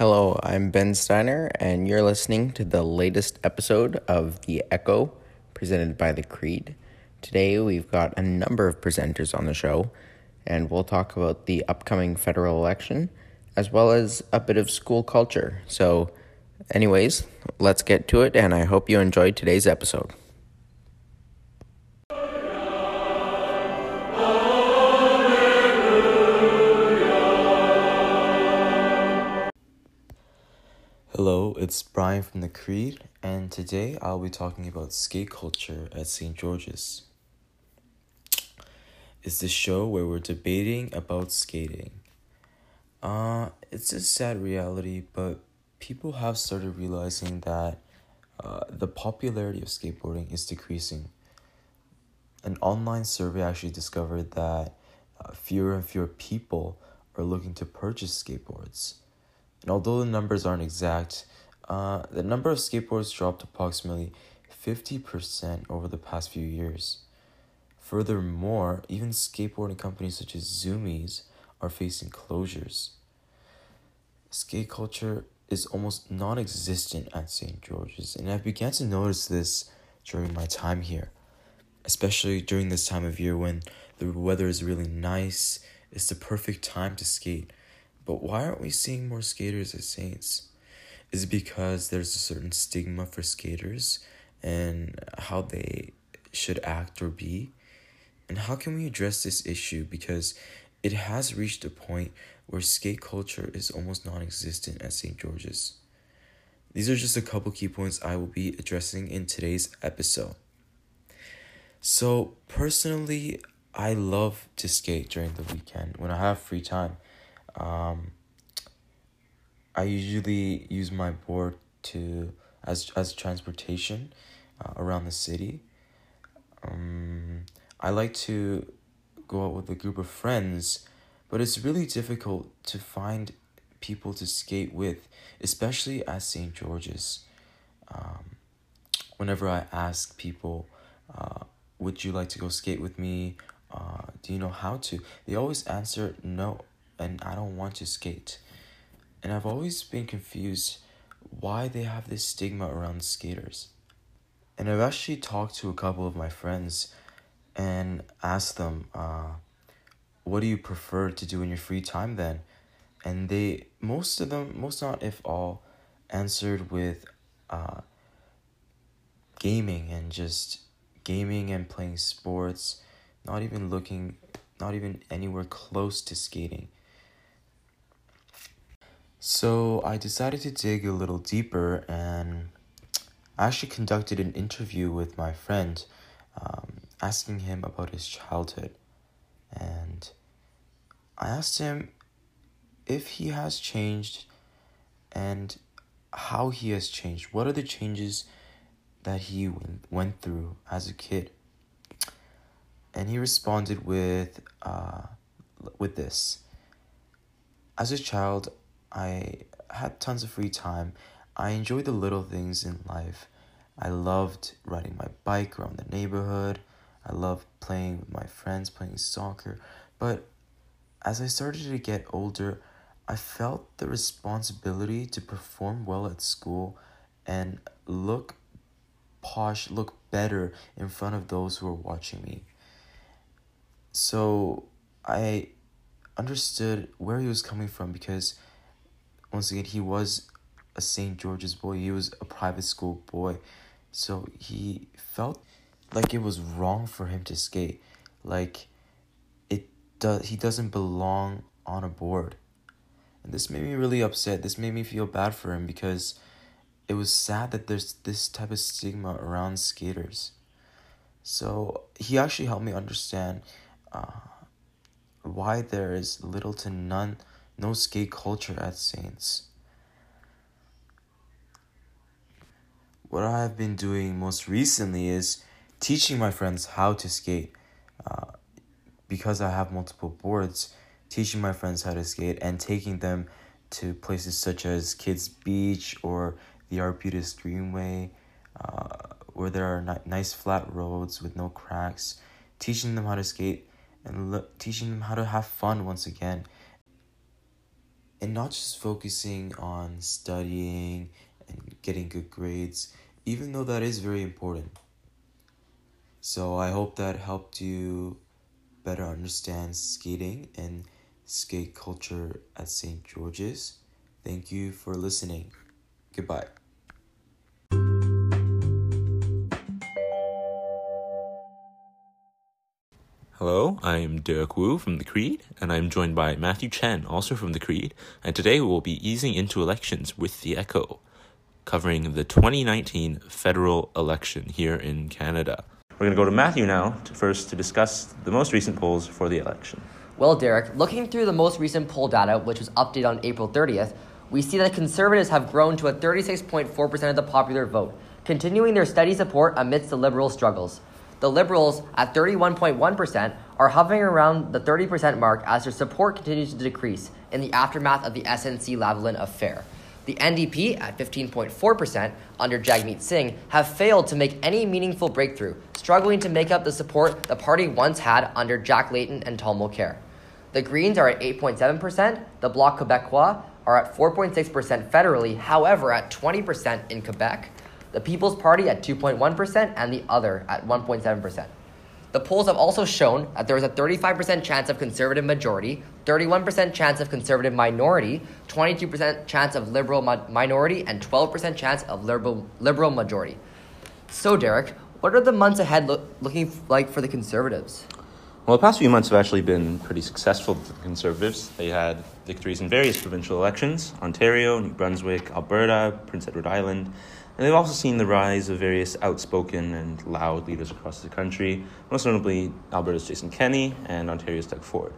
Hello, I'm Ben Steiner, and you're listening to the latest episode of The Echo, presented by The Creed. Today, we've got a number of presenters on the show, and we'll talk about the upcoming federal election, as well as a bit of school culture. So, anyways, let's get to it, and I hope you enjoyed today's episode. Hello, it's Brian from The Creed, and today I'll be talking about skate culture at St. George's. It's the show where we're debating about skating. Uh, it's a sad reality, but people have started realizing that uh, the popularity of skateboarding is decreasing. An online survey actually discovered that uh, fewer and fewer people are looking to purchase skateboards. And although the numbers aren't exact, uh, the number of skateboards dropped approximately 50% over the past few years. Furthermore, even skateboarding companies such as Zumiez are facing closures. Skate culture is almost non existent at St. George's, and I began to notice this during my time here, especially during this time of year when the weather is really nice. It's the perfect time to skate but why aren't we seeing more skaters as saints? Is it because there's a certain stigma for skaters and how they should act or be? And how can we address this issue? Because it has reached a point where skate culture is almost non existent at St. George's. These are just a couple key points I will be addressing in today's episode. So, personally, I love to skate during the weekend when I have free time. Um, I usually use my board to as as transportation uh, around the city. Um, I like to go out with a group of friends, but it's really difficult to find people to skate with, especially at St. George's. Um, whenever I ask people, uh, would you like to go skate with me? Uh, do you know how to? They always answer no and I don't want to skate. And I've always been confused why they have this stigma around skaters. And I've actually talked to a couple of my friends and asked them, uh, what do you prefer to do in your free time then? And they, most of them, most not if all, answered with uh, gaming and just gaming and playing sports, not even looking, not even anywhere close to skating. So I decided to dig a little deeper and I actually conducted an interview with my friend, um, asking him about his childhood. And I asked him if he has changed and how he has changed. What are the changes that he went went through as a kid? And he responded with, uh, with this. As a child, I had tons of free time. I enjoyed the little things in life. I loved riding my bike around the neighborhood. I loved playing with my friends, playing soccer. But as I started to get older, I felt the responsibility to perform well at school and look posh, look better in front of those who are watching me. So I understood where he was coming from because once again, he was a St. George's boy. He was a private school boy. So he felt like it was wrong for him to skate. Like it does he doesn't belong on a board. And this made me really upset. This made me feel bad for him because it was sad that there's this type of stigma around skaters. So he actually helped me understand uh, why there is little to none no skate culture at Saints. What I have been doing most recently is teaching my friends how to skate. Uh, because I have multiple boards, teaching my friends how to skate and taking them to places such as Kits Beach or the Arbutus Greenway, uh, where there are ni- nice flat roads with no cracks, teaching them how to skate and le- teaching them how to have fun once again and not just focusing on studying and getting good grades, even though that is very important. So I hope that helped you better understand skating and skate culture at St. George's. Thank you for listening. Goodbye. Hello, I'm Derek Wu from The Creed, and I'm joined by Matthew Chen, also from The Creed, and today we'll be easing into elections with The Echo, covering the 2019 federal election here in Canada. We're going to go to Matthew now to first to discuss the most recent polls for the election. Well, Derek, looking through the most recent poll data, which was updated on April 30th, we see that conservatives have grown to a 36.4% of the popular vote, continuing their steady support amidst the liberal struggles. The Liberals, at 31.1%, are hovering around the 30% mark as their support continues to decrease in the aftermath of the SNC Lavalin affair. The NDP, at 15.4%, under Jagmeet Singh, have failed to make any meaningful breakthrough, struggling to make up the support the party once had under Jack Layton and Tom Mulcair. The Greens are at 8.7%, the Bloc Québécois are at 4.6% federally, however, at 20% in Quebec, the People's Party at 2.1%, and the other at 1.7%. The polls have also shown that there is a 35% chance of conservative majority, 31% chance of conservative minority, 22% chance of liberal mi- minority, and 12% chance of liberal, liberal majority. So, Derek, what are the months ahead lo- looking like for the conservatives? Well, the past few months have actually been pretty successful for the Conservatives. They had victories in various provincial elections Ontario, New Brunswick, Alberta, Prince Edward Island. And they've also seen the rise of various outspoken and loud leaders across the country, most notably Alberta's Jason Kenney and Ontario's Doug Ford.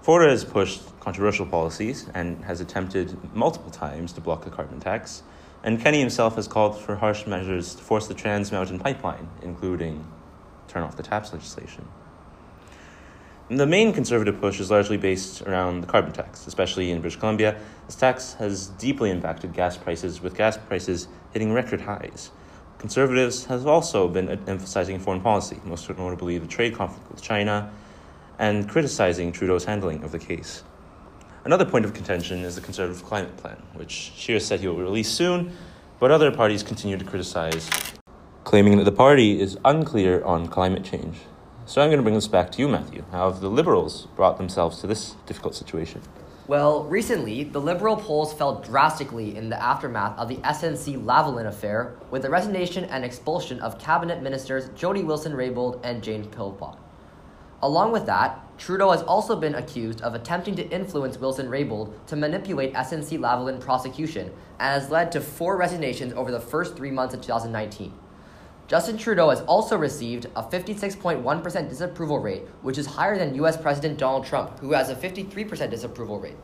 Ford has pushed controversial policies and has attempted multiple times to block the carbon tax. And Kenney himself has called for harsh measures to force the Trans Mountain Pipeline, including turn off the taps legislation. The main conservative push is largely based around the carbon tax, especially in British Columbia. This tax has deeply impacted gas prices, with gas prices hitting record highs. Conservatives have also been emphasizing foreign policy, most notably the trade conflict with China, and criticizing Trudeau's handling of the case. Another point of contention is the Conservative climate plan, which Scheer said he will release soon, but other parties continue to criticize, claiming that the party is unclear on climate change. So I'm going to bring this back to you, Matthew. How have the Liberals brought themselves to this difficult situation? Well, recently, the Liberal polls fell drastically in the aftermath of the SNC Lavalin affair with the resignation and expulsion of cabinet ministers Jody Wilson-Raybould and Jane Philpott. Along with that, Trudeau has also been accused of attempting to influence Wilson-Raybould to manipulate SNC Lavalin prosecution and has led to four resignations over the first three months of 2019. Justin Trudeau has also received a 56.1% disapproval rate, which is higher than US President Donald Trump, who has a 53% disapproval rate.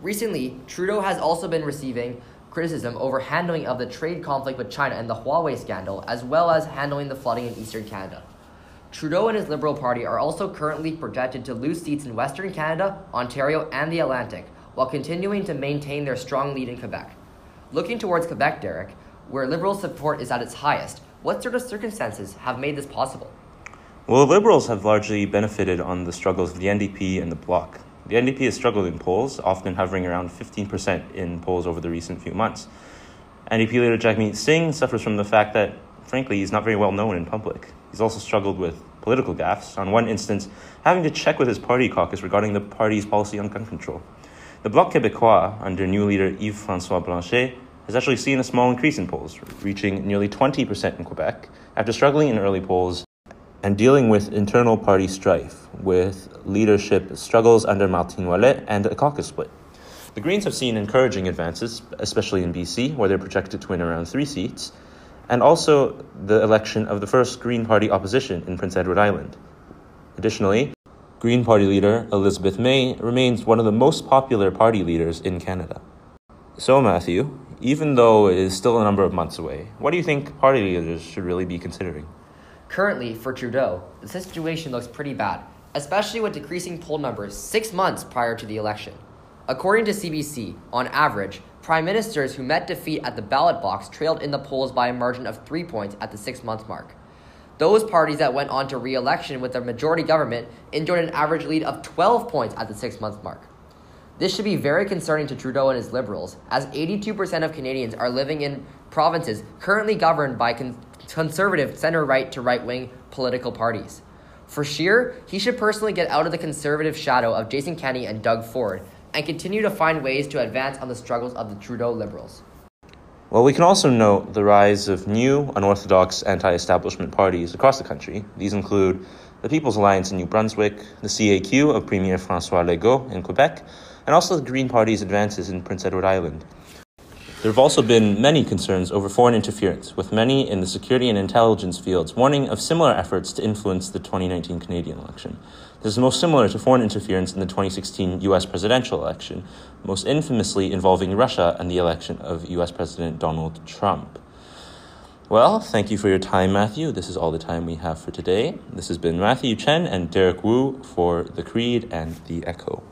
Recently, Trudeau has also been receiving criticism over handling of the trade conflict with China and the Huawei scandal, as well as handling the flooding in eastern Canada. Trudeau and his Liberal Party are also currently projected to lose seats in Western Canada, Ontario, and the Atlantic, while continuing to maintain their strong lead in Quebec. Looking towards Quebec, Derek, where Liberal support is at its highest, what sort of circumstances have made this possible? Well, Liberals have largely benefited on the struggles of the NDP and the Bloc. The NDP has struggled in polls, often hovering around 15% in polls over the recent few months. NDP leader Jagmeet Singh suffers from the fact that, frankly, he's not very well known in public. He's also struggled with political gaffes, on one instance, having to check with his party caucus regarding the party's policy on gun control. The Bloc Québécois, under new leader Yves Francois Blanchet, has actually seen a small increase in polls, reaching nearly 20% in Quebec, after struggling in early polls and dealing with internal party strife, with leadership struggles under Martin Ouellet and a caucus split. The Greens have seen encouraging advances, especially in BC, where they're projected to win around three seats, and also the election of the first Green Party opposition in Prince Edward Island. Additionally, Green Party leader Elizabeth May remains one of the most popular party leaders in Canada. So, Matthew, even though it is still a number of months away, what do you think party leaders should really be considering? Currently, for Trudeau, the situation looks pretty bad, especially with decreasing poll numbers six months prior to the election. According to CBC, on average, prime ministers who met defeat at the ballot box trailed in the polls by a margin of three points at the six month mark. Those parties that went on to re election with a majority government enjoyed an average lead of 12 points at the six month mark. This should be very concerning to Trudeau and his Liberals, as 82% of Canadians are living in provinces currently governed by con- conservative center right to right wing political parties. For Scheer, he should personally get out of the conservative shadow of Jason Kenney and Doug Ford and continue to find ways to advance on the struggles of the Trudeau Liberals. Well, we can also note the rise of new, unorthodox anti establishment parties across the country. These include the People's Alliance in New Brunswick, the CAQ of Premier Francois Legault in Quebec, and also the Green Party's advances in Prince Edward Island. There have also been many concerns over foreign interference, with many in the security and intelligence fields warning of similar efforts to influence the 2019 Canadian election. This is most similar to foreign interference in the 2016 US presidential election, most infamously involving Russia and the election of US President Donald Trump. Well, thank you for your time, Matthew. This is all the time we have for today. This has been Matthew Chen and Derek Wu for The Creed and The Echo.